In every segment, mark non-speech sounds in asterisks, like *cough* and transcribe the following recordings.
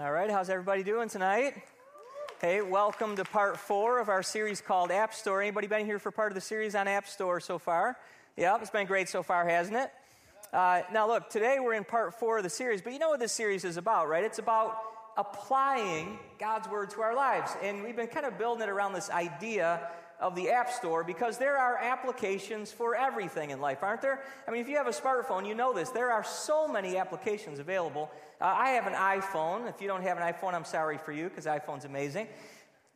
All right, how's everybody doing tonight? Hey, welcome to part four of our series called App Store. Anybody been here for part of the series on App Store so far? Yep, it's been great so far, hasn't it? Uh, now, look, today we're in part four of the series, but you know what this series is about, right? It's about applying God's Word to our lives. And we've been kind of building it around this idea of the App Store because there are applications for everything in life, aren't there? I mean, if you have a smartphone, you know this. There are so many applications available. Uh, I have an iPhone. If you don't have an iPhone, I'm sorry for you because iPhone's amazing.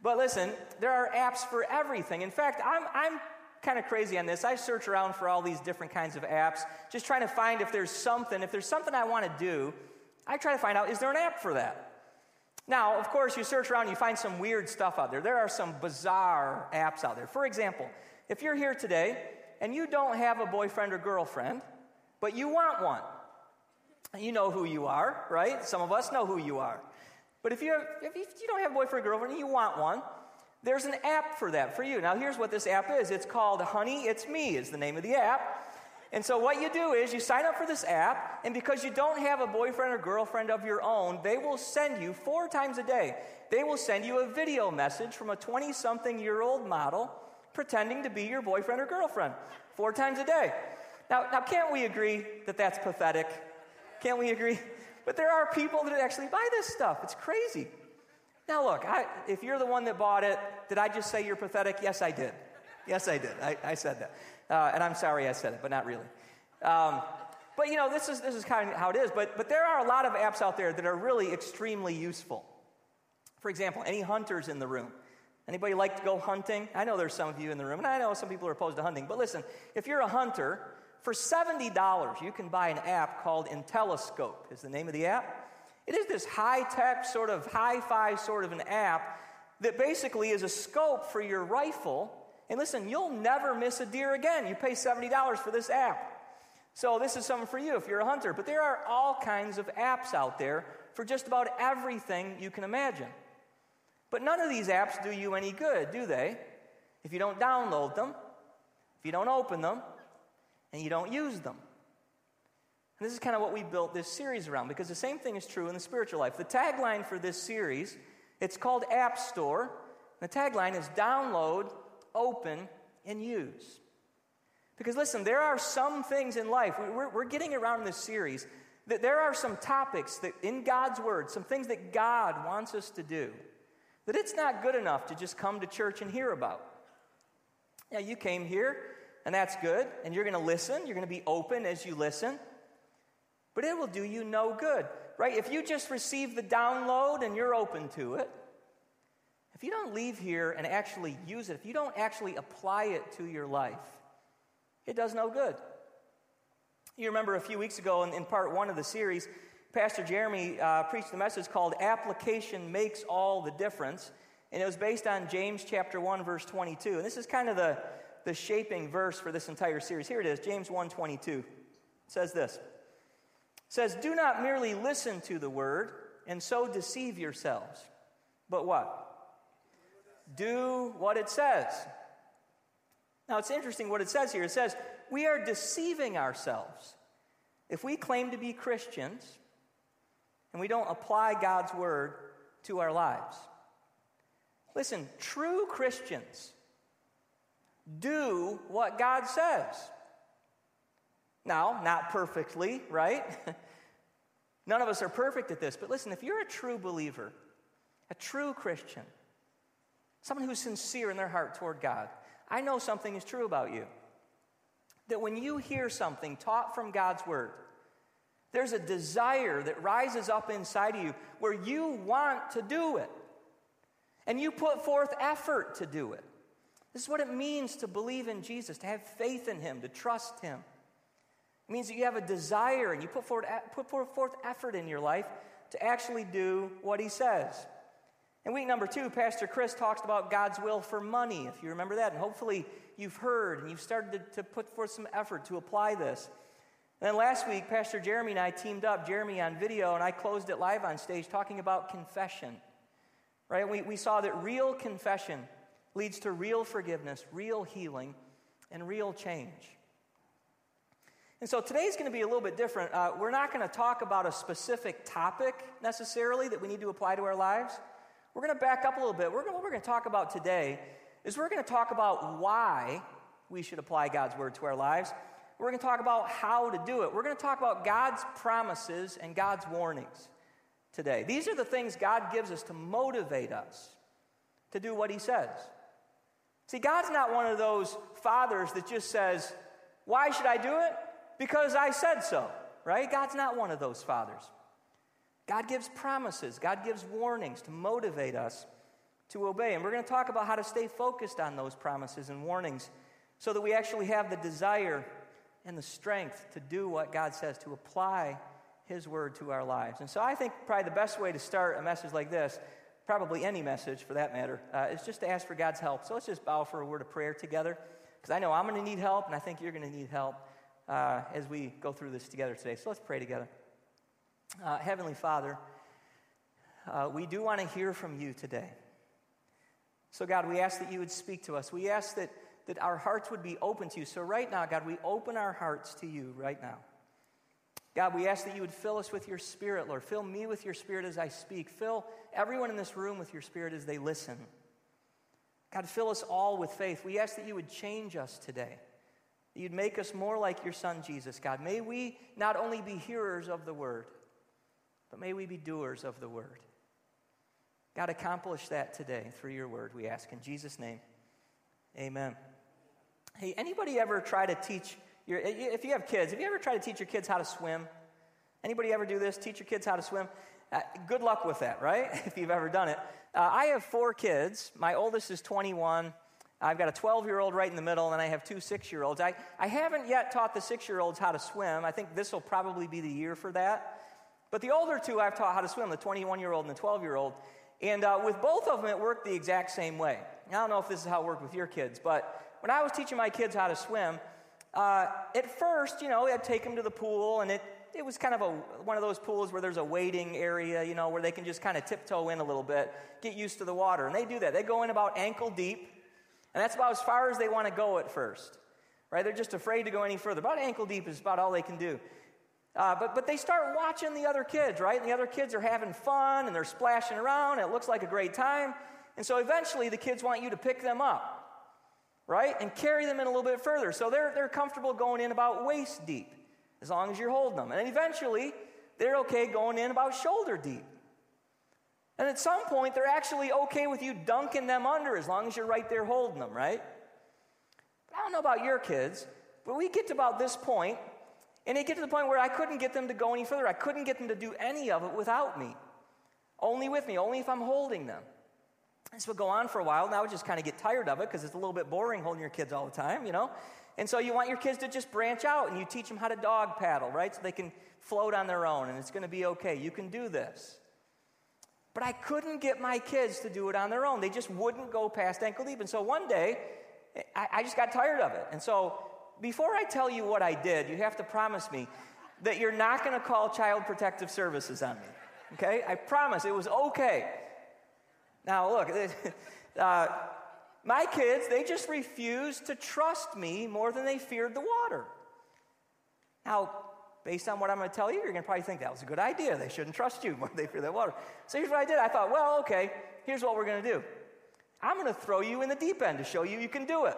But listen, there are apps for everything. In fact, I'm, I'm kind of crazy on this. I search around for all these different kinds of apps, just trying to find if there's something, if there's something I want to do, I try to find out is there an app for that? Now, of course, you search around, you find some weird stuff out there. There are some bizarre apps out there. For example, if you're here today and you don't have a boyfriend or girlfriend, but you want one, you know who you are, right? Some of us know who you are. But if, you if you don't have a boyfriend or girlfriend and you want one, there's an app for that for you. Now, here's what this app is it's called Honey It's Me, is the name of the app. And so, what you do is you sign up for this app, and because you don't have a boyfriend or girlfriend of your own, they will send you four times a day, they will send you a video message from a 20 something year old model pretending to be your boyfriend or girlfriend four times a day. Now, now, can't we agree that that's pathetic? Can't we agree? But there are people that actually buy this stuff. It's crazy. Now, look, I, if you're the one that bought it, did I just say you're pathetic? Yes, I did. Yes, I did. I, I said that. Uh, and I'm sorry I said it, but not really. Um, but you know, this is, this is kind of how it is. But, but there are a lot of apps out there that are really extremely useful. For example, any hunters in the room? Anybody like to go hunting? I know there's some of you in the room, and I know some people are opposed to hunting. But listen, if you're a hunter, for $70, you can buy an app called IntelliScope, is the name of the app. It is this high tech, sort of hi fi sort of an app that basically is a scope for your rifle and listen, you'll never miss a deer again. You pay $70 for this app. So, this is something for you if you're a hunter. But there are all kinds of apps out there for just about everything you can imagine. But none of these apps do you any good, do they? If you don't download them, if you don't open them, and you don't use them. And this is kind of what we built this series around because the same thing is true in the spiritual life. The tagline for this series, it's called App Store. The tagline is download open, and use. Because listen, there are some things in life, we're, we're getting around this series, that there are some topics that in God's Word, some things that God wants us to do, that it's not good enough to just come to church and hear about. Now, you came here, and that's good, and you're going to listen, you're going to be open as you listen, but it will do you no good, right? If you just receive the download and you're open to it, if you don't leave here and actually use it, if you don't actually apply it to your life, it does no good. You remember a few weeks ago in, in part one of the series, Pastor Jeremy uh, preached a message called Application Makes All the Difference. And it was based on James chapter 1, verse 22. And this is kind of the, the shaping verse for this entire series. Here it is, James 1 22. It says this. It says, Do not merely listen to the word and so deceive yourselves. But what? Do what it says. Now, it's interesting what it says here. It says, We are deceiving ourselves. If we claim to be Christians and we don't apply God's word to our lives. Listen, true Christians do what God says. Now, not perfectly, right? *laughs* None of us are perfect at this, but listen, if you're a true believer, a true Christian, someone who's sincere in their heart toward God, I know something is true about you. That when you hear something taught from God's word, there's a desire that rises up inside of you where you want to do it. And you put forth effort to do it. This is what it means to believe in Jesus, to have faith in Him, to trust Him. It means that you have a desire and you put forth, put forth effort in your life to actually do what He says. In week number two, Pastor Chris talks about God's will for money, if you remember that. And hopefully you've heard and you've started to, to put forth some effort to apply this. And then last week, Pastor Jeremy and I teamed up, Jeremy on video, and I closed it live on stage talking about confession. Right? We, we saw that real confession leads to real forgiveness, real healing, and real change. And so today's going to be a little bit different. Uh, we're not going to talk about a specific topic necessarily that we need to apply to our lives. We're going to back up a little bit. We're gonna, what we're going to talk about today is we're going to talk about why we should apply God's word to our lives. We're going to talk about how to do it. We're going to talk about God's promises and God's warnings today. These are the things God gives us to motivate us to do what He says. See, God's not one of those fathers that just says, Why should I do it? Because I said so, right? God's not one of those fathers. God gives promises, God gives warnings to motivate us to obey. And we're going to talk about how to stay focused on those promises and warnings so that we actually have the desire and the strength to do what God says, to apply His word to our lives. And so I think probably the best way to start a message like this, probably any message for that matter, uh, is just to ask for God's help. So let's just bow for a word of prayer together, because I know I'm going to need help, and I think you're going to need help uh, as we go through this together today. So let's pray together. Uh, Heavenly Father, uh, we do want to hear from you today. So, God, we ask that you would speak to us. We ask that, that our hearts would be open to you. So, right now, God, we open our hearts to you right now. God, we ask that you would fill us with your spirit, Lord. Fill me with your spirit as I speak. Fill everyone in this room with your spirit as they listen. God, fill us all with faith. We ask that you would change us today. That you'd make us more like your son, Jesus, God. May we not only be hearers of the word, but may we be doers of the word. God, accomplish that today through your word, we ask in Jesus' name. Amen. Hey, anybody ever try to teach your, if you have kids, have you ever tried to teach your kids how to swim? Anybody ever do this? Teach your kids how to swim? Uh, good luck with that, right? *laughs* if you've ever done it. Uh, I have four kids. My oldest is 21. I've got a 12 year old right in the middle, and I have two six year olds. I, I haven't yet taught the six year olds how to swim. I think this will probably be the year for that. But the older two I've taught how to swim, the 21 year old and the 12 year old. And uh, with both of them, it worked the exact same way. I don't know if this is how it worked with your kids, but when I was teaching my kids how to swim, uh, at first, you know, I'd take them to the pool, and it, it was kind of a, one of those pools where there's a waiting area, you know, where they can just kind of tiptoe in a little bit, get used to the water. And they do that. They go in about ankle deep, and that's about as far as they want to go at first, right? They're just afraid to go any further. About ankle deep is about all they can do. Uh, but, but they start watching the other kids, right? And the other kids are having fun and they're splashing around. It looks like a great time. And so eventually the kids want you to pick them up, right? And carry them in a little bit further. So they're, they're comfortable going in about waist deep as long as you're holding them. And eventually they're okay going in about shoulder deep. And at some point they're actually okay with you dunking them under as long as you're right there holding them, right? But I don't know about your kids, but we get to about this point and it get to the point where I couldn't get them to go any further. I couldn't get them to do any of it without me. Only with me, only if I'm holding them. This would go on for a while. Now I would just kind of get tired of it because it's a little bit boring holding your kids all the time, you know? And so you want your kids to just branch out and you teach them how to dog paddle, right? So they can float on their own and it's going to be okay. You can do this. But I couldn't get my kids to do it on their own. They just wouldn't go past ankle deep. And so one day, I, I just got tired of it. And so before I tell you what I did, you have to promise me that you're not going to call Child Protective Services on me. Okay? I promise it was okay. Now, look, *laughs* uh, my kids, they just refused to trust me more than they feared the water. Now, based on what I'm going to tell you, you're going to probably think that was a good idea. They shouldn't trust you *laughs* more than they fear the water. So here's what I did. I thought, well, okay, here's what we're going to do. I'm going to throw you in the deep end to show you you can do it.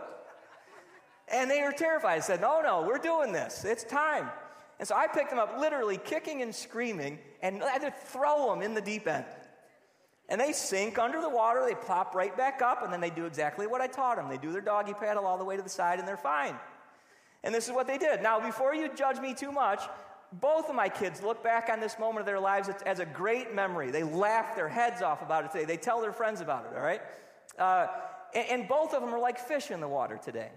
And they were terrified. I said, No, no, we're doing this. It's time. And so I picked them up, literally kicking and screaming, and I had to throw them in the deep end. And they sink under the water, they plop right back up, and then they do exactly what I taught them. They do their doggy paddle all the way to the side, and they're fine. And this is what they did. Now, before you judge me too much, both of my kids look back on this moment of their lives as a great memory. They laugh their heads off about it today. They tell their friends about it, all right? Uh, and, and both of them are like fish in the water today.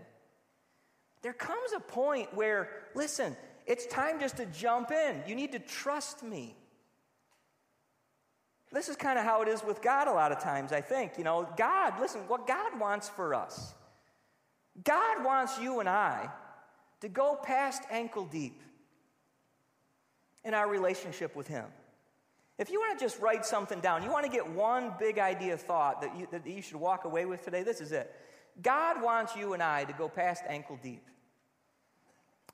There comes a point where, listen, it's time just to jump in. You need to trust me. This is kind of how it is with God a lot of times, I think. You know, God, listen, what God wants for us, God wants you and I to go past ankle deep in our relationship with Him. If you want to just write something down, you want to get one big idea thought that you, that you should walk away with today, this is it. God wants you and I to go past ankle deep.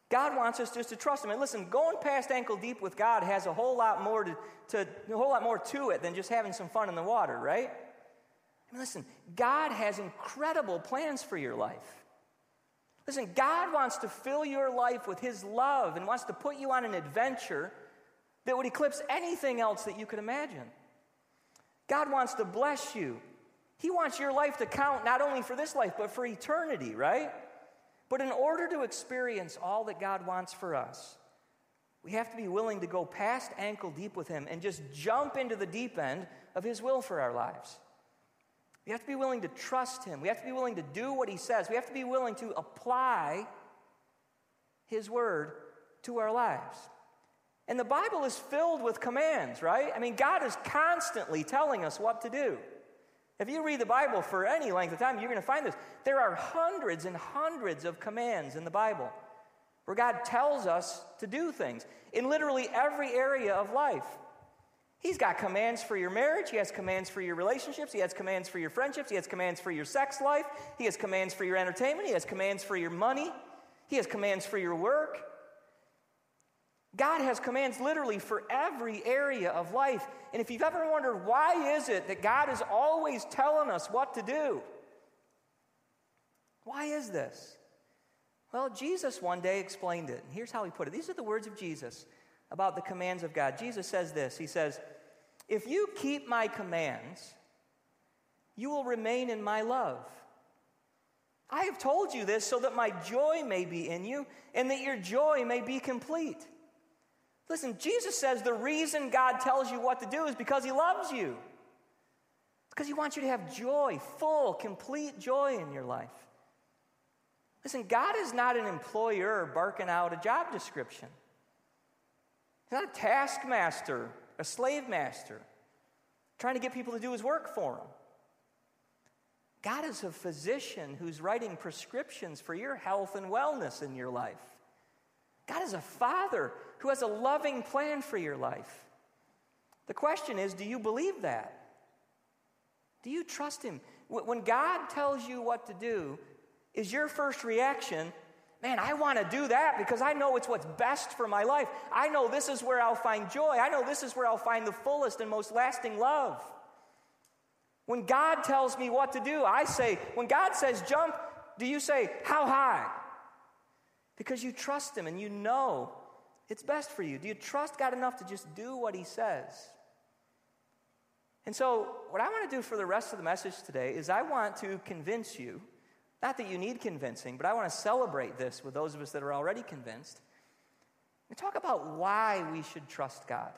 God wants us just to trust Him. And listen, going past ankle deep with God has a whole lot more to, to a whole lot more to it than just having some fun in the water, right? I mean, listen, God has incredible plans for your life. Listen, God wants to fill your life with His love and wants to put you on an adventure that would eclipse anything else that you could imagine. God wants to bless you. He wants your life to count not only for this life, but for eternity, right? But in order to experience all that God wants for us, we have to be willing to go past ankle deep with Him and just jump into the deep end of His will for our lives. We have to be willing to trust Him. We have to be willing to do what He says. We have to be willing to apply His Word to our lives. And the Bible is filled with commands, right? I mean, God is constantly telling us what to do. If you read the Bible for any length of time, you're going to find this. There are hundreds and hundreds of commands in the Bible where God tells us to do things in literally every area of life. He's got commands for your marriage. He has commands for your relationships. He has commands for your friendships. He has commands for your sex life. He has commands for your entertainment. He has commands for your money. He has commands for your work. God has commands literally for every area of life. And if you've ever wondered why is it that God is always telling us what to do? Why is this? Well, Jesus one day explained it. And here's how he put it. These are the words of Jesus about the commands of God. Jesus says this. He says, if you keep my commands, you will remain in my love. I have told you this so that my joy may be in you and that your joy may be complete. Listen, Jesus says the reason God tells you what to do is because he loves you. It's because he wants you to have joy, full, complete joy in your life. Listen, God is not an employer barking out a job description. He's not a taskmaster a slave master, trying to get people to do his work for him. God is a physician who's writing prescriptions for your health and wellness in your life. God is a father who has a loving plan for your life. The question is do you believe that? Do you trust Him? When God tells you what to do, is your first reaction, Man, I want to do that because I know it's what's best for my life. I know this is where I'll find joy. I know this is where I'll find the fullest and most lasting love. When God tells me what to do, I say, when God says jump, do you say, how high? Because you trust Him and you know it's best for you. Do you trust God enough to just do what He says? And so, what I want to do for the rest of the message today is I want to convince you not that you need convincing, but I want to celebrate this with those of us that are already convinced. And talk about why we should trust God.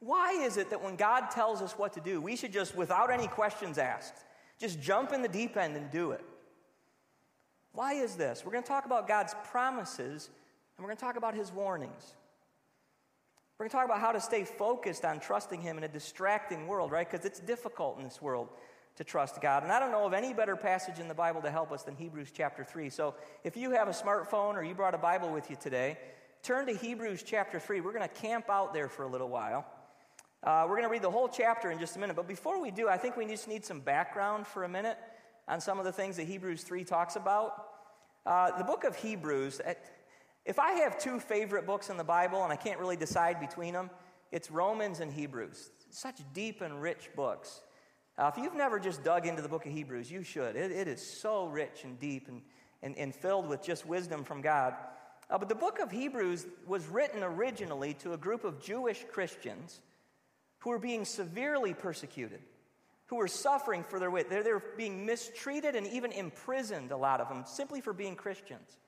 Why is it that when God tells us what to do, we should just, without any questions asked, just jump in the deep end and do it? Why is this? We're going to talk about God's promises and we're going to talk about his warnings. We're going to talk about how to stay focused on trusting him in a distracting world, right? Because it's difficult in this world to trust God. And I don't know of any better passage in the Bible to help us than Hebrews chapter 3. So if you have a smartphone or you brought a Bible with you today, turn to Hebrews chapter 3. We're going to camp out there for a little while. Uh, we're going to read the whole chapter in just a minute. But before we do, I think we just need some background for a minute on some of the things that Hebrews 3 talks about. Uh, the book of Hebrews, if I have two favorite books in the Bible and I can't really decide between them, it's Romans and Hebrews. Such deep and rich books. Uh, if you've never just dug into the book of Hebrews, you should. it, it is so rich and deep and, and, and filled with just wisdom from God. Uh, but the book of Hebrews was written originally to a group of Jewish Christians who were being severely persecuted, who were suffering for their faith. They're, they're being mistreated and even imprisoned, a lot of them, simply for being Christians.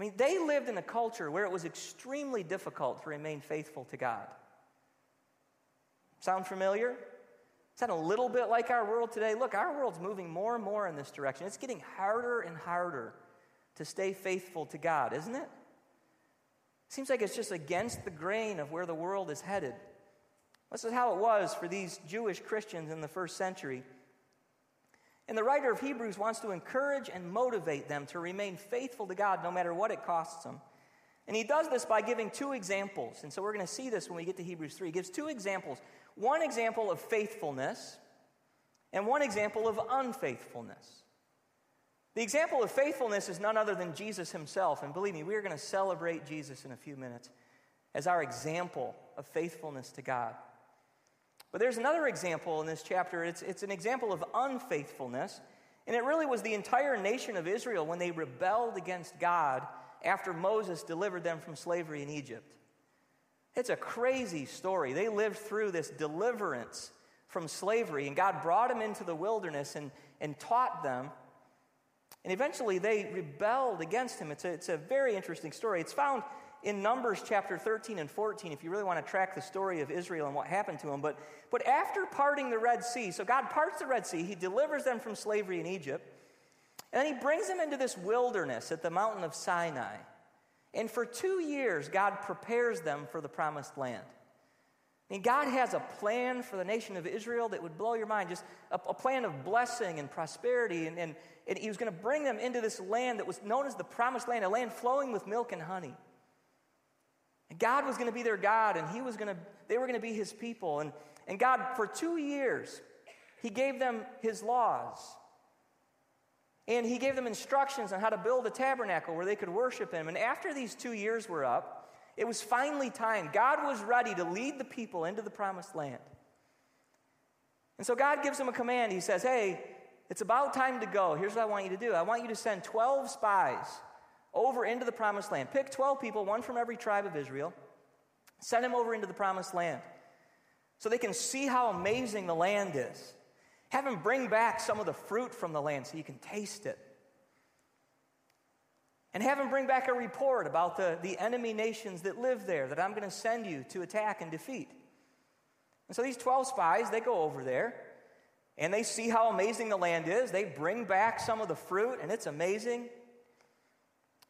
I mean, they lived in a culture where it was extremely difficult to remain faithful to God. Sound familiar? That a little bit like our world today? Look, our world's moving more and more in this direction. It's getting harder and harder to stay faithful to God, isn't it? Seems like it's just against the grain of where the world is headed. This is how it was for these Jewish Christians in the first century. And the writer of Hebrews wants to encourage and motivate them to remain faithful to God no matter what it costs them. And he does this by giving two examples. And so we're going to see this when we get to Hebrews 3. He gives two examples one example of faithfulness and one example of unfaithfulness. The example of faithfulness is none other than Jesus himself. And believe me, we are going to celebrate Jesus in a few minutes as our example of faithfulness to God. But there's another example in this chapter. It's, it's an example of unfaithfulness. And it really was the entire nation of Israel when they rebelled against God after Moses delivered them from slavery in Egypt. It's a crazy story. They lived through this deliverance from slavery, and God brought them into the wilderness and, and taught them. And eventually they rebelled against him. It's a, it's a very interesting story. It's found in Numbers chapter 13 and 14 if you really want to track the story of Israel and what happened to them. But, but after parting the Red Sea, so God parts the Red Sea, He delivers them from slavery in Egypt, and then He brings them into this wilderness at the mountain of Sinai. And for two years, God prepares them for the promised land. I mean, God has a plan for the nation of Israel that would blow your mind, just a, a plan of blessing and prosperity. And, and, and He was going to bring them into this land that was known as the promised land, a land flowing with milk and honey. And God was going to be their God, and He was going to, they were going to be His people. And, and God, for two years, He gave them His laws. And He gave them instructions on how to build a tabernacle where they could worship Him. And after these two years were up, it was finally time. God was ready to lead the people into the promised land. And so God gives them a command. He says, Hey, it's about time to go. Here's what I want you to do I want you to send 12 spies over into the promised land. Pick 12 people, one from every tribe of Israel. Send them over into the promised land so they can see how amazing the land is. Have them bring back some of the fruit from the land so you can taste it. And have them bring back a report about the, the enemy nations that live there that I'm going to send you to attack and defeat. And so these 12 spies, they go over there and they see how amazing the land is. They bring back some of the fruit, and it's amazing.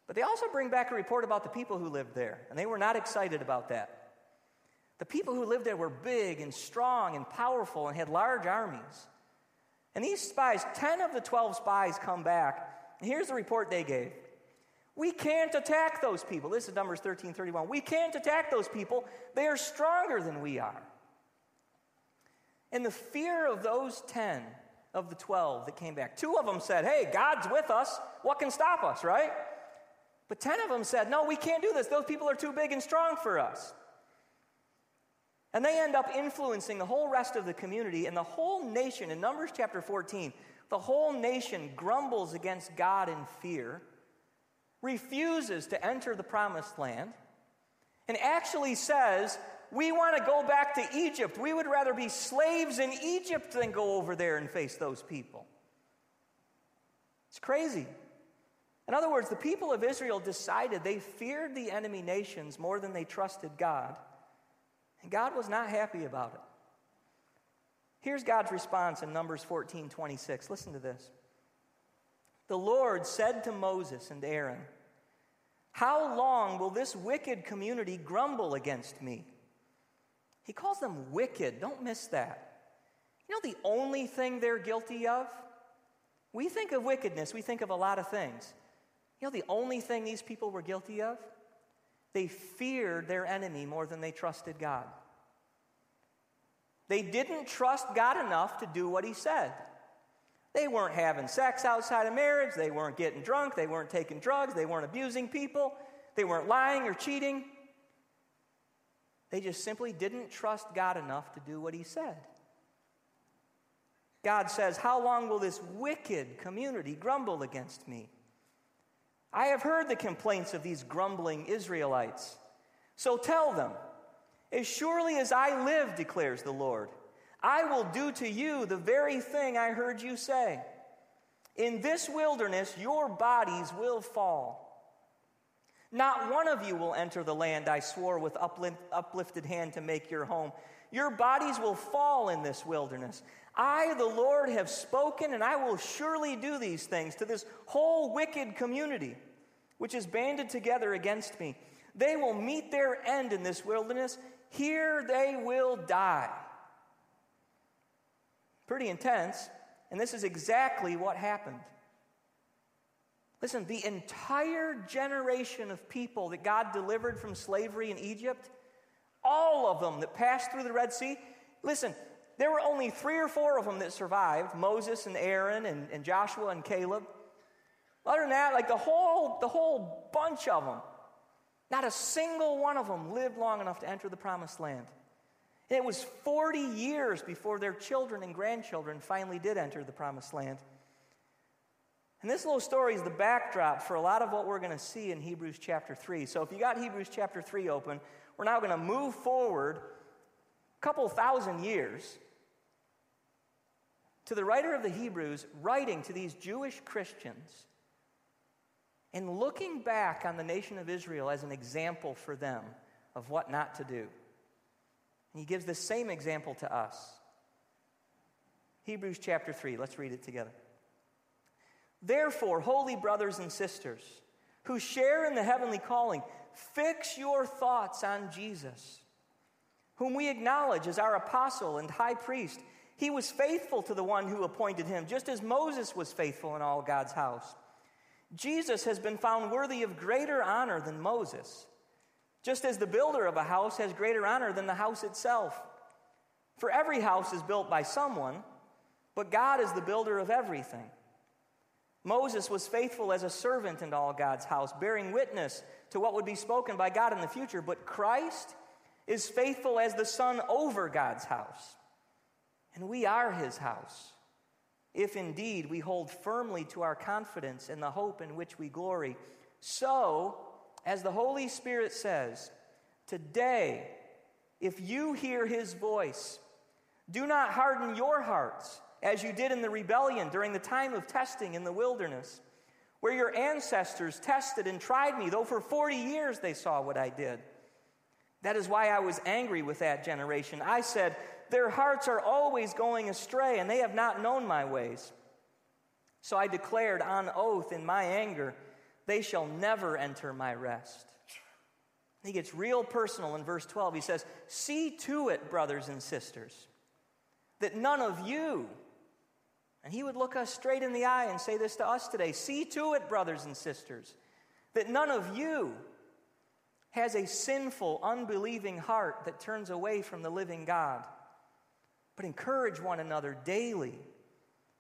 But they also bring back a report about the people who lived there, and they were not excited about that. The people who lived there were big and strong and powerful and had large armies. And these spies, 10 of the 12 spies come back, and here's the report they gave. We can't attack those people. This is Numbers 13 31. We can't attack those people. They are stronger than we are. And the fear of those 10 of the 12 that came back, two of them said, Hey, God's with us. What can stop us, right? But 10 of them said, No, we can't do this. Those people are too big and strong for us. And they end up influencing the whole rest of the community and the whole nation. In Numbers chapter 14, the whole nation grumbles against God in fear, refuses to enter the promised land, and actually says, We want to go back to Egypt. We would rather be slaves in Egypt than go over there and face those people. It's crazy. In other words, the people of Israel decided they feared the enemy nations more than they trusted God. And God was not happy about it. Here's God's response in Numbers 14 26. Listen to this. The Lord said to Moses and Aaron, How long will this wicked community grumble against me? He calls them wicked. Don't miss that. You know the only thing they're guilty of? We think of wickedness, we think of a lot of things. You know the only thing these people were guilty of? They feared their enemy more than they trusted God. They didn't trust God enough to do what He said. They weren't having sex outside of marriage. They weren't getting drunk. They weren't taking drugs. They weren't abusing people. They weren't lying or cheating. They just simply didn't trust God enough to do what He said. God says, How long will this wicked community grumble against me? I have heard the complaints of these grumbling Israelites. So tell them, as surely as I live, declares the Lord, I will do to you the very thing I heard you say. In this wilderness, your bodies will fall. Not one of you will enter the land I swore with uplifted hand to make your home. Your bodies will fall in this wilderness. I, the Lord, have spoken, and I will surely do these things to this whole wicked community, which is banded together against me. They will meet their end in this wilderness. Here they will die. Pretty intense, and this is exactly what happened. Listen, the entire generation of people that God delivered from slavery in Egypt, all of them that passed through the Red Sea, listen, there were only three or four of them that survived Moses and Aaron and, and Joshua and Caleb. Other than that, like the whole, the whole bunch of them, not a single one of them lived long enough to enter the promised land. It was 40 years before their children and grandchildren finally did enter the promised land. And this little story is the backdrop for a lot of what we're going to see in Hebrews chapter 3. So if you got Hebrews chapter 3 open, we're now going to move forward a couple thousand years to the writer of the Hebrews writing to these Jewish Christians and looking back on the nation of Israel as an example for them of what not to do. And he gives the same example to us. Hebrews chapter 3, let's read it together. Therefore, holy brothers and sisters who share in the heavenly calling, fix your thoughts on Jesus, whom we acknowledge as our apostle and high priest. He was faithful to the one who appointed him, just as Moses was faithful in all God's house. Jesus has been found worthy of greater honor than Moses, just as the builder of a house has greater honor than the house itself. For every house is built by someone, but God is the builder of everything. Moses was faithful as a servant in all God's house, bearing witness to what would be spoken by God in the future. But Christ is faithful as the Son over God's house. And we are his house, if indeed we hold firmly to our confidence in the hope in which we glory. So, as the Holy Spirit says, today, if you hear his voice, do not harden your hearts as you did in the rebellion during the time of testing in the wilderness, where your ancestors tested and tried me, though for 40 years they saw what I did. That is why I was angry with that generation. I said, Their hearts are always going astray, and they have not known my ways. So I declared on oath in my anger, They shall never enter my rest. He gets real personal in verse 12. He says, See to it, brothers and sisters, that none of you and he would look us straight in the eye and say this to us today See to it, brothers and sisters, that none of you has a sinful, unbelieving heart that turns away from the living God, but encourage one another daily,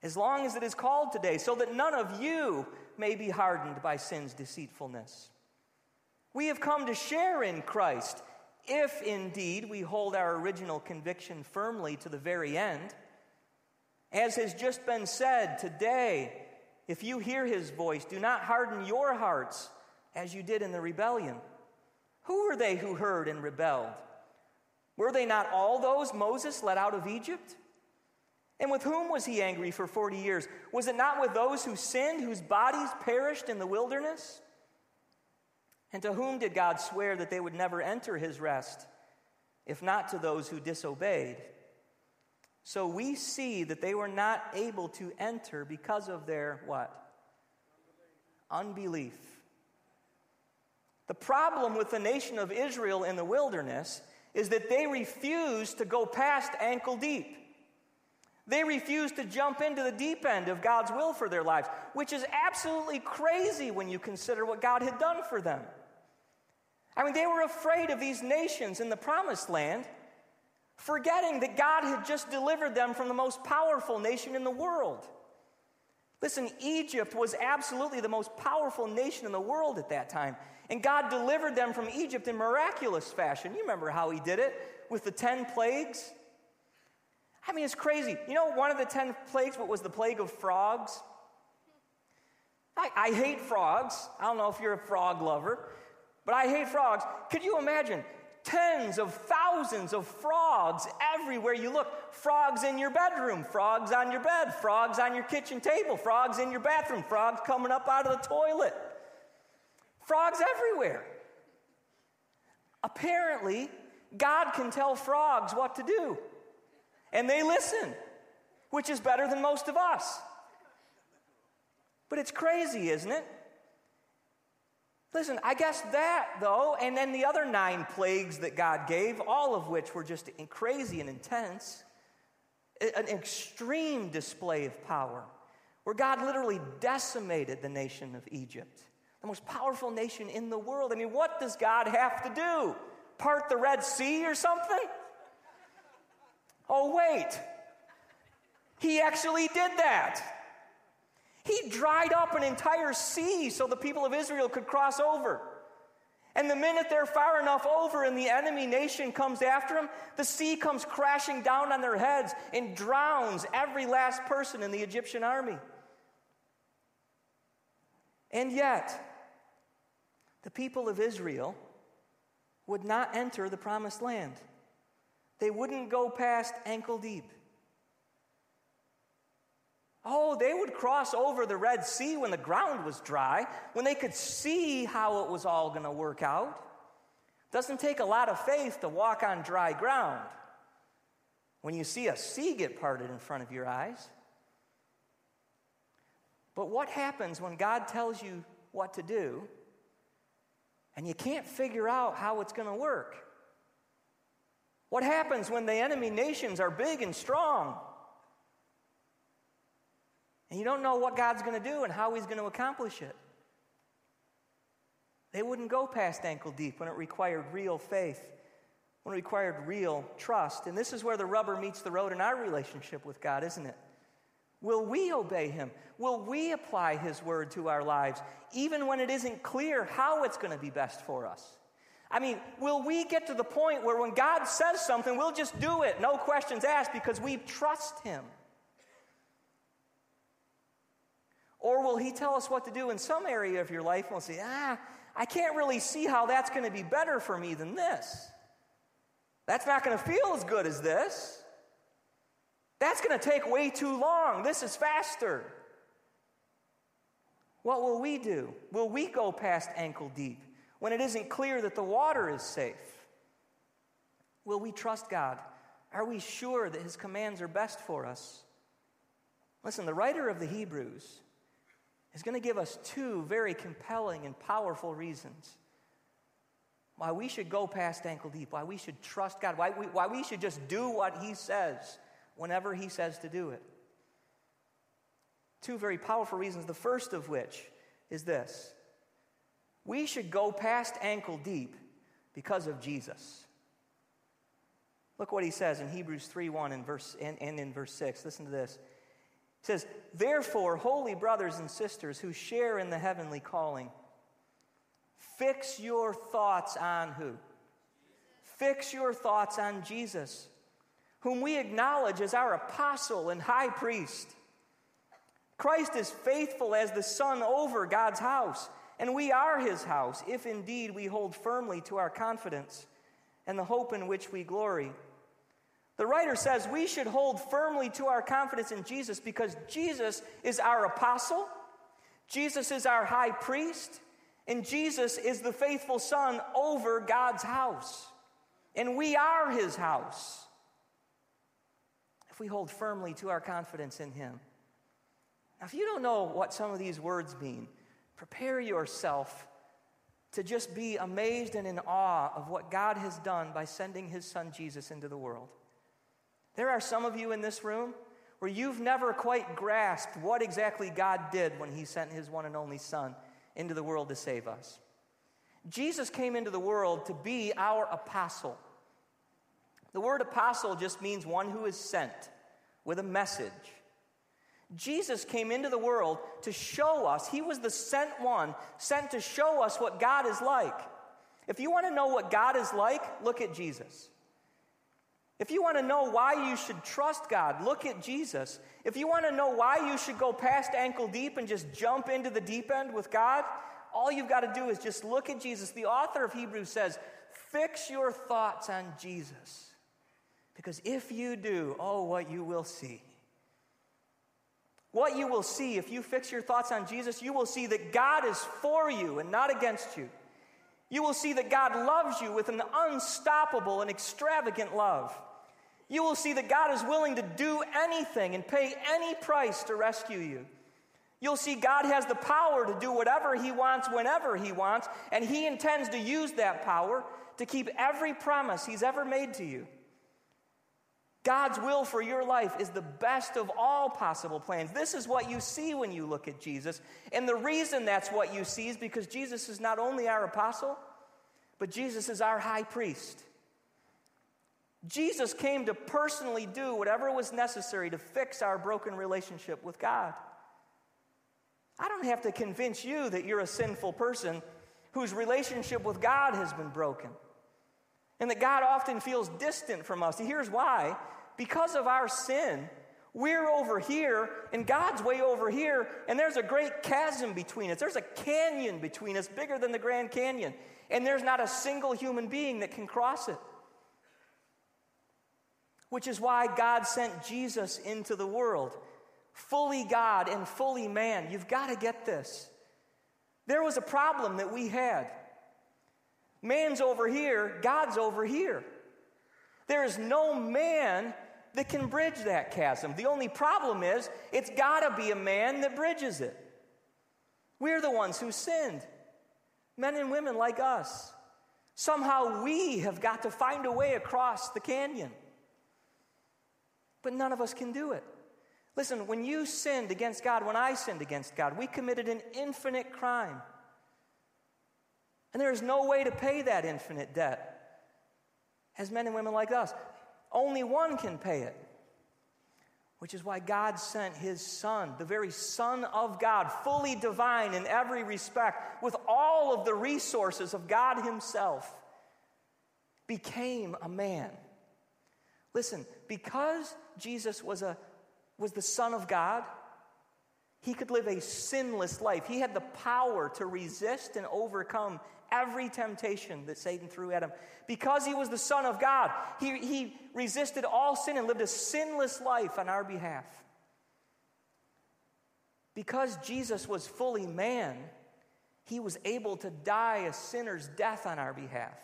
as long as it is called today, so that none of you may be hardened by sin's deceitfulness. We have come to share in Christ, if indeed we hold our original conviction firmly to the very end. As has just been said today, if you hear his voice, do not harden your hearts as you did in the rebellion. Who were they who heard and rebelled? Were they not all those Moses led out of Egypt? And with whom was he angry for 40 years? Was it not with those who sinned, whose bodies perished in the wilderness? And to whom did God swear that they would never enter his rest, if not to those who disobeyed? So we see that they were not able to enter because of their what? Unbelief. The problem with the nation of Israel in the wilderness is that they refused to go past ankle deep. They refuse to jump into the deep end of God's will for their lives, which is absolutely crazy when you consider what God had done for them. I mean, they were afraid of these nations in the promised land forgetting that God had just delivered them from the most powerful nation in the world. Listen, Egypt was absolutely the most powerful nation in the world at that time. And God delivered them from Egypt in miraculous fashion. You remember how He did it with the 10 plagues? I mean, it's crazy. You know, one of the 10 plagues, what was the plague of frogs? I, I hate frogs. I don't know if you're a frog lover, but I hate frogs. Could you imagine tens of thousands of frogs everywhere you look. Frogs in your bedroom, frogs on your bed, frogs on your kitchen table, frogs in your bathroom, frogs coming up out of the toilet. Frogs everywhere. Apparently, God can tell frogs what to do, and they listen, which is better than most of us. But it's crazy, isn't it? Listen, I guess that, though, and then the other nine plagues that God gave, all of which were just crazy and intense, an extreme display of power, where God literally decimated the nation of Egypt, the most powerful nation in the world. I mean, what does God have to do? Part the Red Sea or something? Oh, wait. He actually did that. He dried up an entire sea so the people of Israel could cross over. And the minute they're far enough over and the enemy nation comes after them, the sea comes crashing down on their heads and drowns every last person in the Egyptian army. And yet, the people of Israel would not enter the promised land. They wouldn't go past ankle deep. Oh, they would cross over the Red Sea when the ground was dry, when they could see how it was all going to work out. Doesn't take a lot of faith to walk on dry ground when you see a sea get parted in front of your eyes. But what happens when God tells you what to do and you can't figure out how it's going to work? What happens when the enemy nations are big and strong and you don't know what God's going to do and how He's going to accomplish it. They wouldn't go past ankle deep when it required real faith, when it required real trust. And this is where the rubber meets the road in our relationship with God, isn't it? Will we obey Him? Will we apply His word to our lives, even when it isn't clear how it's going to be best for us? I mean, will we get to the point where when God says something, we'll just do it, no questions asked, because we trust Him? Or will He tell us what to do in some area of your life and we'll say, ah, I can't really see how that's going to be better for me than this. That's not going to feel as good as this. That's going to take way too long. This is faster. What will we do? Will we go past ankle deep when it isn't clear that the water is safe? Will we trust God? Are we sure that His commands are best for us? Listen, the writer of the Hebrews is going to give us two very compelling and powerful reasons why we should go past ankle deep, why we should trust God, why we, why we should just do what He says whenever He says to do it. Two very powerful reasons, the first of which is this we should go past ankle deep because of Jesus. Look what he says in Hebrews 3 1 and, verse, and, and in verse 6. Listen to this. It says, Therefore, holy brothers and sisters who share in the heavenly calling, fix your thoughts on who? Fix your thoughts on Jesus, whom we acknowledge as our apostle and high priest. Christ is faithful as the Son over God's house, and we are his house, if indeed we hold firmly to our confidence and the hope in which we glory. The writer says we should hold firmly to our confidence in Jesus because Jesus is our apostle, Jesus is our high priest, and Jesus is the faithful Son over God's house. And we are his house if we hold firmly to our confidence in him. Now, if you don't know what some of these words mean, prepare yourself to just be amazed and in awe of what God has done by sending his son Jesus into the world. There are some of you in this room where you've never quite grasped what exactly God did when He sent His one and only Son into the world to save us. Jesus came into the world to be our apostle. The word apostle just means one who is sent with a message. Jesus came into the world to show us, He was the sent one, sent to show us what God is like. If you want to know what God is like, look at Jesus. If you want to know why you should trust God, look at Jesus. If you want to know why you should go past ankle deep and just jump into the deep end with God, all you've got to do is just look at Jesus. The author of Hebrews says, Fix your thoughts on Jesus. Because if you do, oh, what you will see. What you will see if you fix your thoughts on Jesus, you will see that God is for you and not against you. You will see that God loves you with an unstoppable and extravagant love you will see that God is willing to do anything and pay any price to rescue you. You'll see God has the power to do whatever He wants whenever He wants, and He intends to use that power to keep every promise He's ever made to you. God's will for your life is the best of all possible plans. This is what you see when you look at Jesus. And the reason that's what you see is because Jesus is not only our apostle, but Jesus is our high priest. Jesus came to personally do whatever was necessary to fix our broken relationship with God. I don't have to convince you that you're a sinful person whose relationship with God has been broken. And that God often feels distant from us. Here's why because of our sin, we're over here and God's way over here, and there's a great chasm between us. There's a canyon between us bigger than the Grand Canyon, and there's not a single human being that can cross it. Which is why God sent Jesus into the world, fully God and fully man. You've got to get this. There was a problem that we had. Man's over here, God's over here. There is no man that can bridge that chasm. The only problem is it's got to be a man that bridges it. We're the ones who sinned, men and women like us. Somehow we have got to find a way across the canyon. But none of us can do it. Listen, when you sinned against God, when I sinned against God, we committed an infinite crime. And there is no way to pay that infinite debt as men and women like us. Only one can pay it. Which is why God sent his Son, the very Son of God, fully divine in every respect, with all of the resources of God Himself, became a man. Listen, because Jesus was, a, was the Son of God, he could live a sinless life. He had the power to resist and overcome every temptation that Satan threw at him. Because he was the Son of God, he, he resisted all sin and lived a sinless life on our behalf. Because Jesus was fully man, he was able to die a sinner's death on our behalf.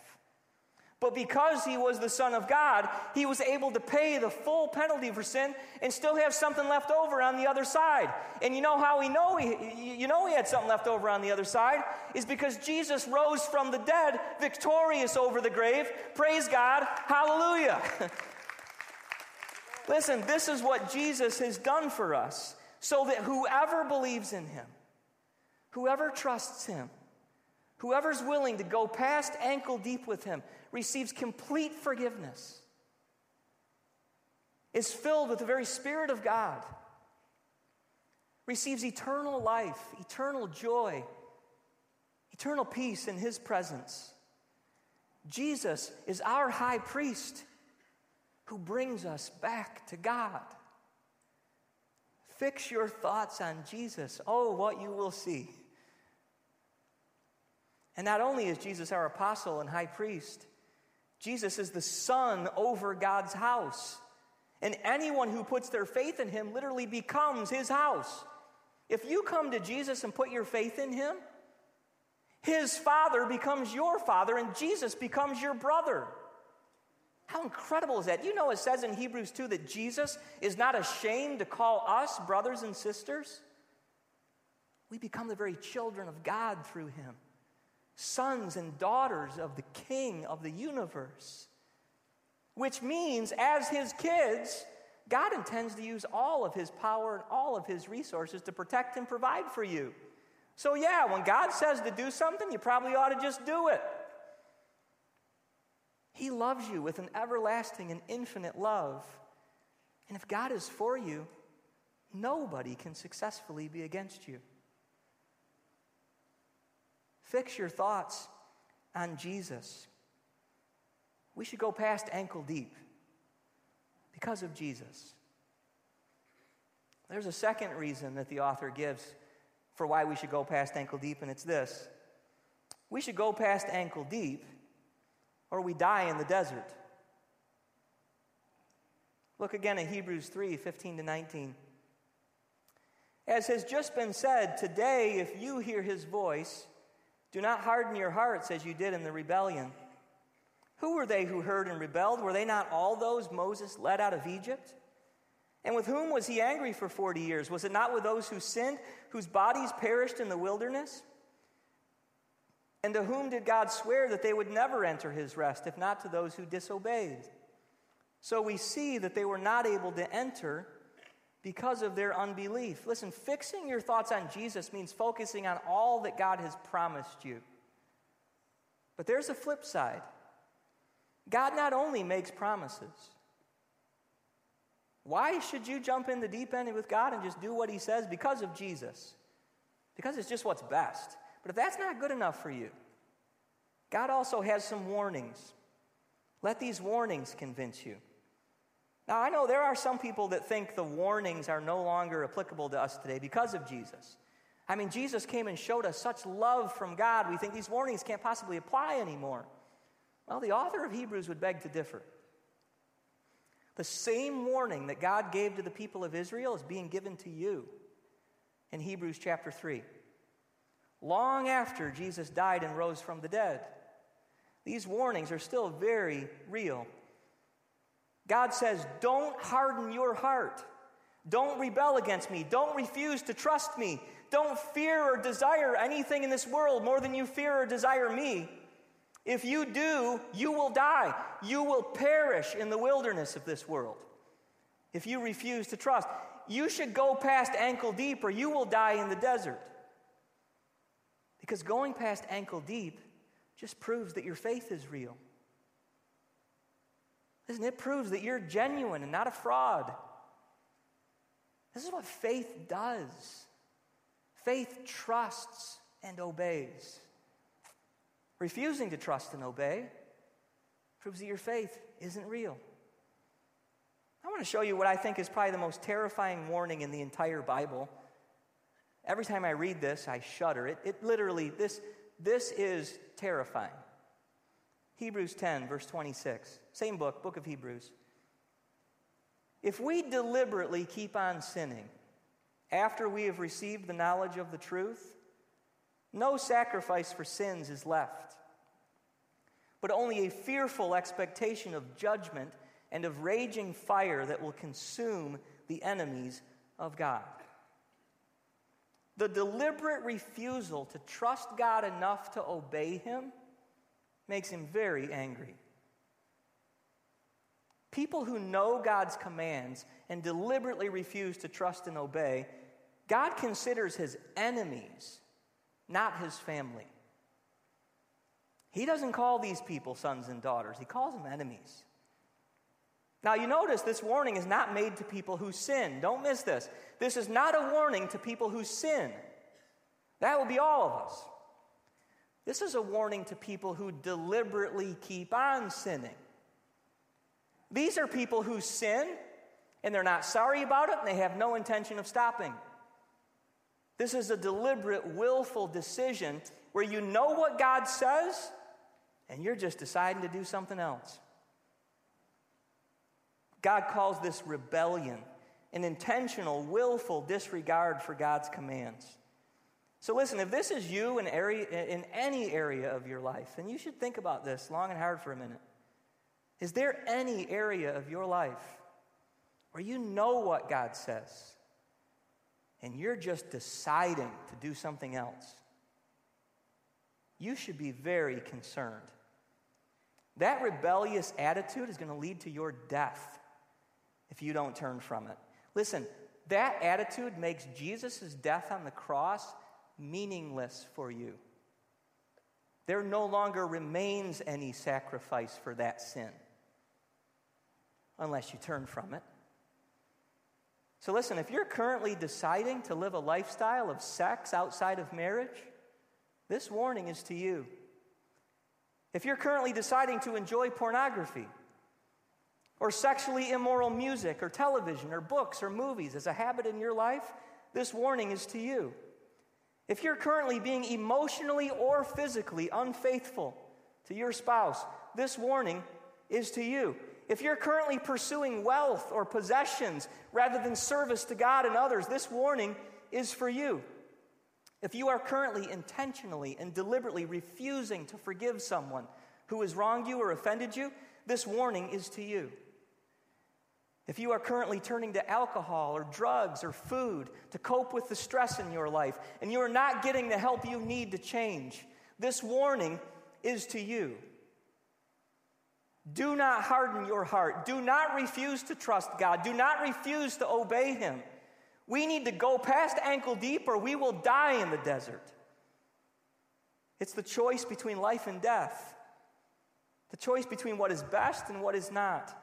But because he was the Son of God, he was able to pay the full penalty for sin and still have something left over on the other side. And you know how we know he, you know he had something left over on the other side? Is because Jesus rose from the dead, victorious over the grave. Praise God. Hallelujah. *laughs* Listen, this is what Jesus has done for us so that whoever believes in him, whoever trusts him, whoever's willing to go past ankle deep with him, receives complete forgiveness, is filled with the very Spirit of God, receives eternal life, eternal joy, eternal peace in His presence. Jesus is our high priest who brings us back to God. Fix your thoughts on Jesus. Oh, what you will see. And not only is Jesus our apostle and high priest, Jesus is the son over God's house. And anyone who puts their faith in him literally becomes his house. If you come to Jesus and put your faith in him, his father becomes your father and Jesus becomes your brother. How incredible is that? You know, it says in Hebrews 2 that Jesus is not ashamed to call us brothers and sisters. We become the very children of God through him sons and daughters of the King of the universe. Which means, as his kids, God intends to use all of his power and all of his resources to protect and provide for you. So, yeah, when God says to do something, you probably ought to just do it. He loves you with an everlasting and infinite love. And if God is for you, nobody can successfully be against you. Fix your thoughts on Jesus. We should go past ankle deep because of Jesus. There's a second reason that the author gives for why we should go past ankle deep, and it's this we should go past ankle deep or we die in the desert. Look again at Hebrews 3 15 to 19. As has just been said, today, if you hear his voice, do not harden your hearts as you did in the rebellion. Who were they who heard and rebelled? Were they not all those Moses led out of Egypt? And with whom was he angry for 40 years? Was it not with those who sinned, whose bodies perished in the wilderness? And to whom did God swear that they would never enter his rest, if not to those who disobeyed? So we see that they were not able to enter because of their unbelief. Listen, fixing your thoughts on Jesus means focusing on all that God has promised you. But there's a flip side. God not only makes promises, why should you jump in the deep end with God and just do what He says? Because of Jesus. because it's just what's best. But if that's not good enough for you, God also has some warnings. Let these warnings convince you. Now, I know there are some people that think the warnings are no longer applicable to us today because of Jesus. I mean, Jesus came and showed us such love from God, we think these warnings can't possibly apply anymore. Well, the author of Hebrews would beg to differ. The same warning that God gave to the people of Israel is being given to you in Hebrews chapter 3. Long after Jesus died and rose from the dead, these warnings are still very real. God says, Don't harden your heart. Don't rebel against me. Don't refuse to trust me. Don't fear or desire anything in this world more than you fear or desire me. If you do, you will die. You will perish in the wilderness of this world if you refuse to trust. You should go past ankle deep or you will die in the desert. Because going past ankle deep just proves that your faith is real. Listen, it proves that you're genuine and not a fraud. This is what faith does faith trusts and obeys. Refusing to trust and obey proves that your faith isn't real. I want to show you what I think is probably the most terrifying warning in the entire Bible. Every time I read this, I shudder. It, it literally, this, this is terrifying. Hebrews 10, verse 26. Same book, book of Hebrews. If we deliberately keep on sinning after we have received the knowledge of the truth, no sacrifice for sins is left, but only a fearful expectation of judgment and of raging fire that will consume the enemies of God. The deliberate refusal to trust God enough to obey Him makes Him very angry. People who know God's commands and deliberately refuse to trust and obey, God considers His enemies not his family. He doesn't call these people sons and daughters, he calls them enemies. Now, you notice this warning is not made to people who sin. Don't miss this. This is not a warning to people who sin. That will be all of us. This is a warning to people who deliberately keep on sinning. These are people who sin and they're not sorry about it and they have no intention of stopping. This is a deliberate, willful decision where you know what God says and you're just deciding to do something else. God calls this rebellion, an intentional, willful disregard for God's commands. So, listen, if this is you in, area, in any area of your life, then you should think about this long and hard for a minute. Is there any area of your life where you know what God says? and you're just deciding to do something else, you should be very concerned. That rebellious attitude is going to lead to your death if you don't turn from it. Listen, that attitude makes Jesus' death on the cross meaningless for you. There no longer remains any sacrifice for that sin unless you turn from it. So, listen, if you're currently deciding to live a lifestyle of sex outside of marriage, this warning is to you. If you're currently deciding to enjoy pornography, or sexually immoral music, or television, or books, or movies as a habit in your life, this warning is to you. If you're currently being emotionally or physically unfaithful to your spouse, this warning is to you. If you're currently pursuing wealth or possessions rather than service to God and others, this warning is for you. If you are currently intentionally and deliberately refusing to forgive someone who has wronged you or offended you, this warning is to you. If you are currently turning to alcohol or drugs or food to cope with the stress in your life and you are not getting the help you need to change, this warning is to you. Do not harden your heart. Do not refuse to trust God. Do not refuse to obey Him. We need to go past ankle deep or we will die in the desert. It's the choice between life and death, the choice between what is best and what is not.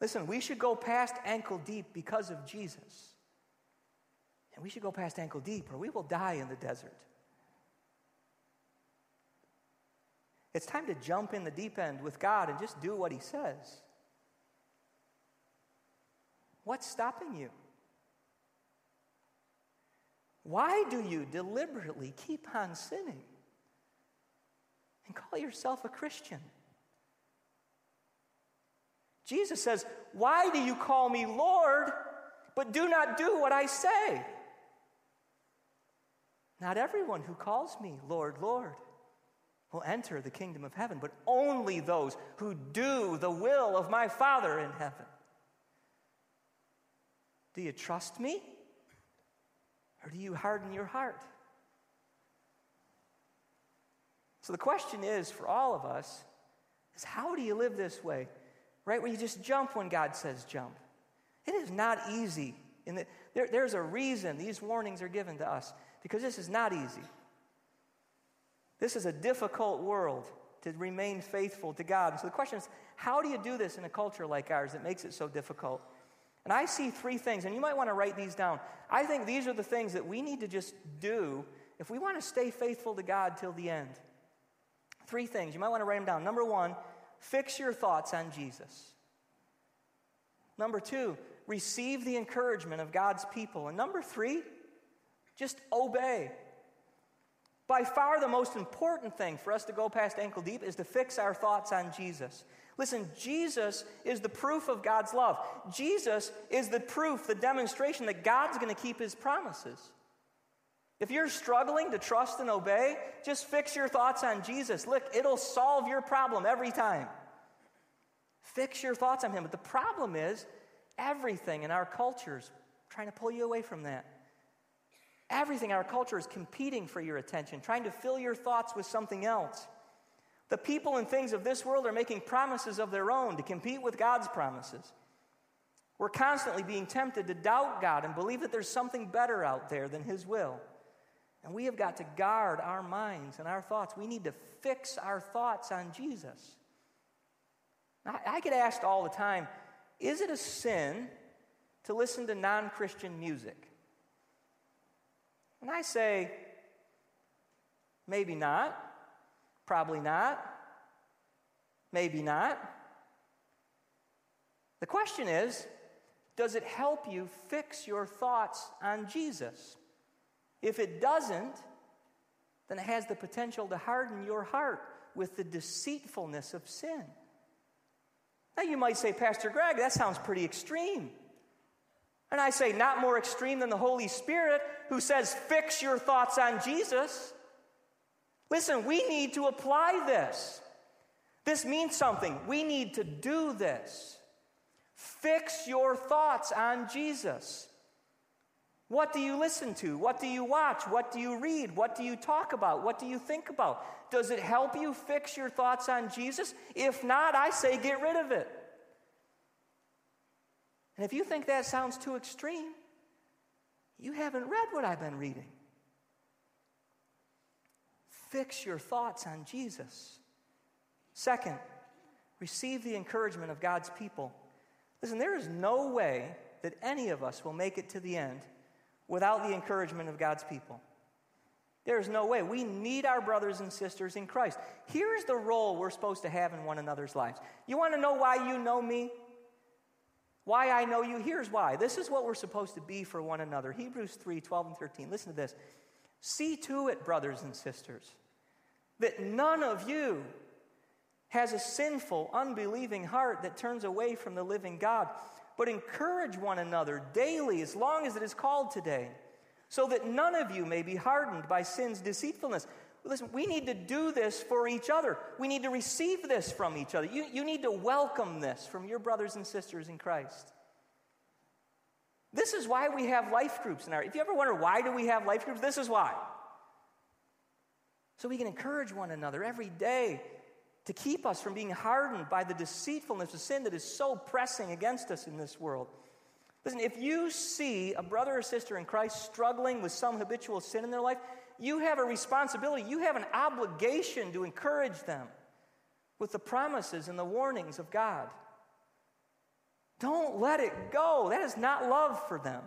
Listen, we should go past ankle deep because of Jesus. And we should go past ankle deep or we will die in the desert. It's time to jump in the deep end with God and just do what He says. What's stopping you? Why do you deliberately keep on sinning and call yourself a Christian? Jesus says, Why do you call me Lord, but do not do what I say? Not everyone who calls me Lord, Lord will enter the kingdom of heaven, but only those who do the will of my Father in heaven. Do you trust me? Or do you harden your heart? So the question is for all of us is how do you live this way? Right where you just jump when God says jump. It is not easy. In the, there, there's a reason these warnings are given to us because this is not easy. This is a difficult world to remain faithful to God. And so the question is how do you do this in a culture like ours that makes it so difficult? And I see three things, and you might want to write these down. I think these are the things that we need to just do if we want to stay faithful to God till the end. Three things. You might want to write them down. Number one, fix your thoughts on Jesus. Number two, receive the encouragement of God's people. And number three, just obey. By far, the most important thing for us to go past ankle deep is to fix our thoughts on Jesus. Listen, Jesus is the proof of God's love. Jesus is the proof, the demonstration that God's going to keep his promises. If you're struggling to trust and obey, just fix your thoughts on Jesus. Look, it'll solve your problem every time. Fix your thoughts on him. But the problem is, everything in our culture is trying to pull you away from that. Everything our culture is competing for your attention, trying to fill your thoughts with something else. The people and things of this world are making promises of their own to compete with God's promises. We're constantly being tempted to doubt God and believe that there's something better out there than His will. And we have got to guard our minds and our thoughts. We need to fix our thoughts on Jesus. I, I get asked all the time is it a sin to listen to non Christian music? And I say, maybe not. Probably not. Maybe not. The question is does it help you fix your thoughts on Jesus? If it doesn't, then it has the potential to harden your heart with the deceitfulness of sin. Now, you might say, Pastor Greg, that sounds pretty extreme. And I say, not more extreme than the Holy Spirit, who says, fix your thoughts on Jesus. Listen, we need to apply this. This means something. We need to do this. Fix your thoughts on Jesus. What do you listen to? What do you watch? What do you read? What do you talk about? What do you think about? Does it help you fix your thoughts on Jesus? If not, I say get rid of it. And if you think that sounds too extreme, you haven't read what I've been reading. Fix your thoughts on Jesus. Second, receive the encouragement of God's people. Listen, there is no way that any of us will make it to the end without the encouragement of God's people. There is no way. We need our brothers and sisters in Christ. Here's the role we're supposed to have in one another's lives. You want to know why you know me? Why I know you? Here's why. This is what we're supposed to be for one another. Hebrews 3 12 and 13. Listen to this. See to it, brothers and sisters, that none of you has a sinful, unbelieving heart that turns away from the living God, but encourage one another daily as long as it is called today, so that none of you may be hardened by sin's deceitfulness. Listen, we need to do this for each other. We need to receive this from each other. You, you need to welcome this from your brothers and sisters in Christ. This is why we have life groups in our. If you ever wonder why do we have life groups, this is why. So we can encourage one another every day to keep us from being hardened by the deceitfulness of sin that is so pressing against us in this world. Listen, if you see a brother or sister in Christ struggling with some habitual sin in their life, you have a responsibility, you have an obligation to encourage them with the promises and the warnings of God. Don't let it go. That is not love for them.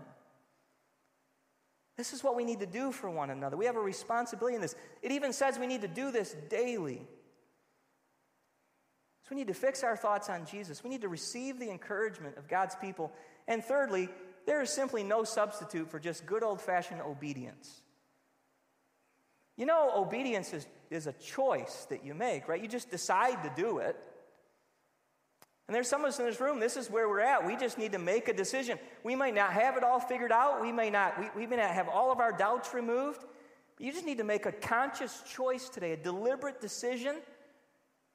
This is what we need to do for one another. We have a responsibility in this. It even says we need to do this daily. So we need to fix our thoughts on Jesus. We need to receive the encouragement of God's people. And thirdly, there is simply no substitute for just good old fashioned obedience. You know, obedience is, is a choice that you make, right? You just decide to do it. And there's some of us in this room, this is where we're at. We just need to make a decision. We might not have it all figured out. We may not, we, we may not have all of our doubts removed. But you just need to make a conscious choice today, a deliberate decision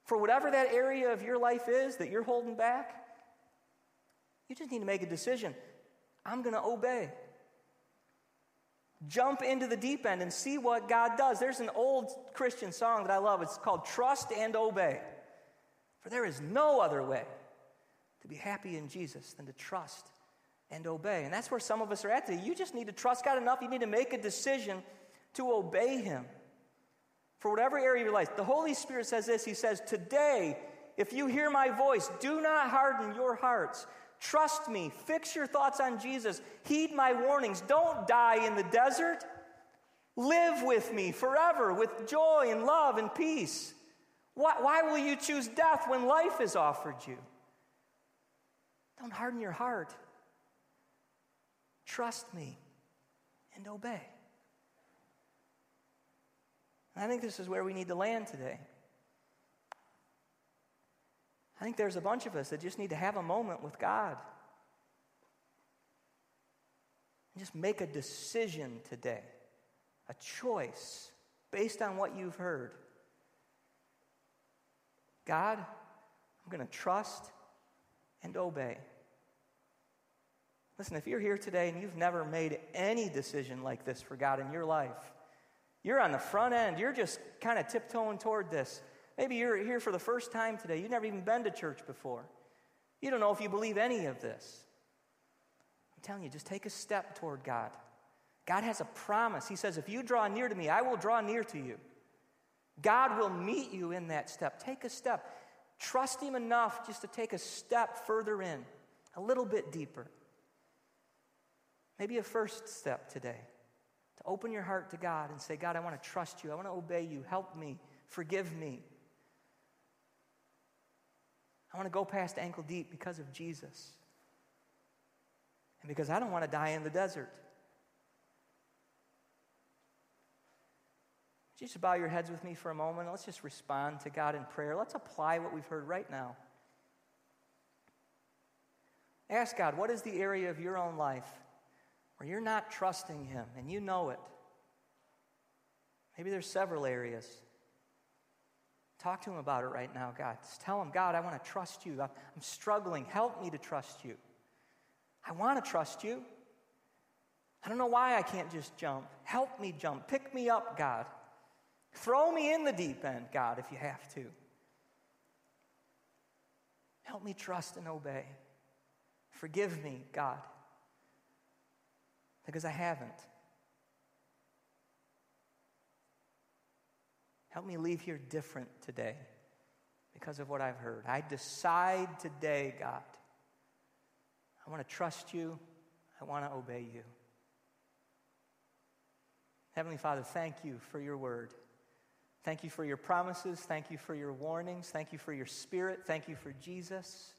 for whatever that area of your life is that you're holding back. You just need to make a decision. I'm going to obey. Jump into the deep end and see what God does. There's an old Christian song that I love. It's called Trust and Obey. For there is no other way to be happy in Jesus than to trust and obey. And that's where some of us are at today. You just need to trust God enough. You need to make a decision to obey Him for whatever area of your life. The Holy Spirit says this He says, Today, if you hear my voice, do not harden your hearts. Trust me. Fix your thoughts on Jesus. Heed my warnings. Don't die in the desert. Live with me forever with joy and love and peace. Why, why will you choose death when life is offered you? Don't harden your heart. Trust me and obey. And I think this is where we need to land today. I think there's a bunch of us that just need to have a moment with God. And just make a decision today, a choice based on what you've heard. God, I'm going to trust and obey. Listen, if you're here today and you've never made any decision like this for God in your life, you're on the front end. You're just kind of tiptoeing toward this. Maybe you're here for the first time today. You've never even been to church before. You don't know if you believe any of this. I'm telling you, just take a step toward God. God has a promise. He says, If you draw near to me, I will draw near to you. God will meet you in that step. Take a step. Trust Him enough just to take a step further in, a little bit deeper. Maybe a first step today to open your heart to God and say, God, I want to trust you. I want to obey you. Help me. Forgive me. I want to go past ankle deep because of Jesus. And because I don't want to die in the desert. Just bow your heads with me for a moment. Let's just respond to God in prayer. Let's apply what we've heard right now. Ask God, what is the area of your own life where you're not trusting Him and you know it. Maybe there's several areas. Talk to Him about it right now, God. Just tell Him, God, I want to trust you. I'm struggling. Help me to trust you. I want to trust you. I don't know why I can't just jump. Help me jump. Pick me up, God. Throw me in the deep end, God, if you have to. Help me trust and obey. Forgive me, God because I haven't. Help me leave here different today because of what I've heard. I decide today, God, I want to trust you, I want to obey you. Heavenly Father, thank you for your word. Thank you for your promises. Thank you for your warnings. Thank you for your spirit. Thank you for Jesus.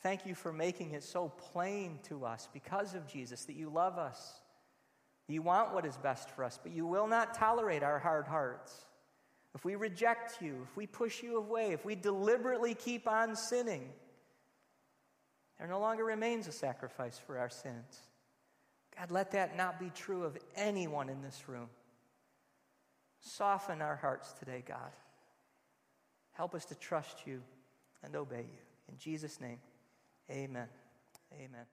Thank you for making it so plain to us because of Jesus that you love us. You want what is best for us, but you will not tolerate our hard hearts. If we reject you, if we push you away, if we deliberately keep on sinning, there no longer remains a sacrifice for our sins. God, let that not be true of anyone in this room. Soften our hearts today, God. Help us to trust you and obey you. In Jesus' name. Amen. Amen.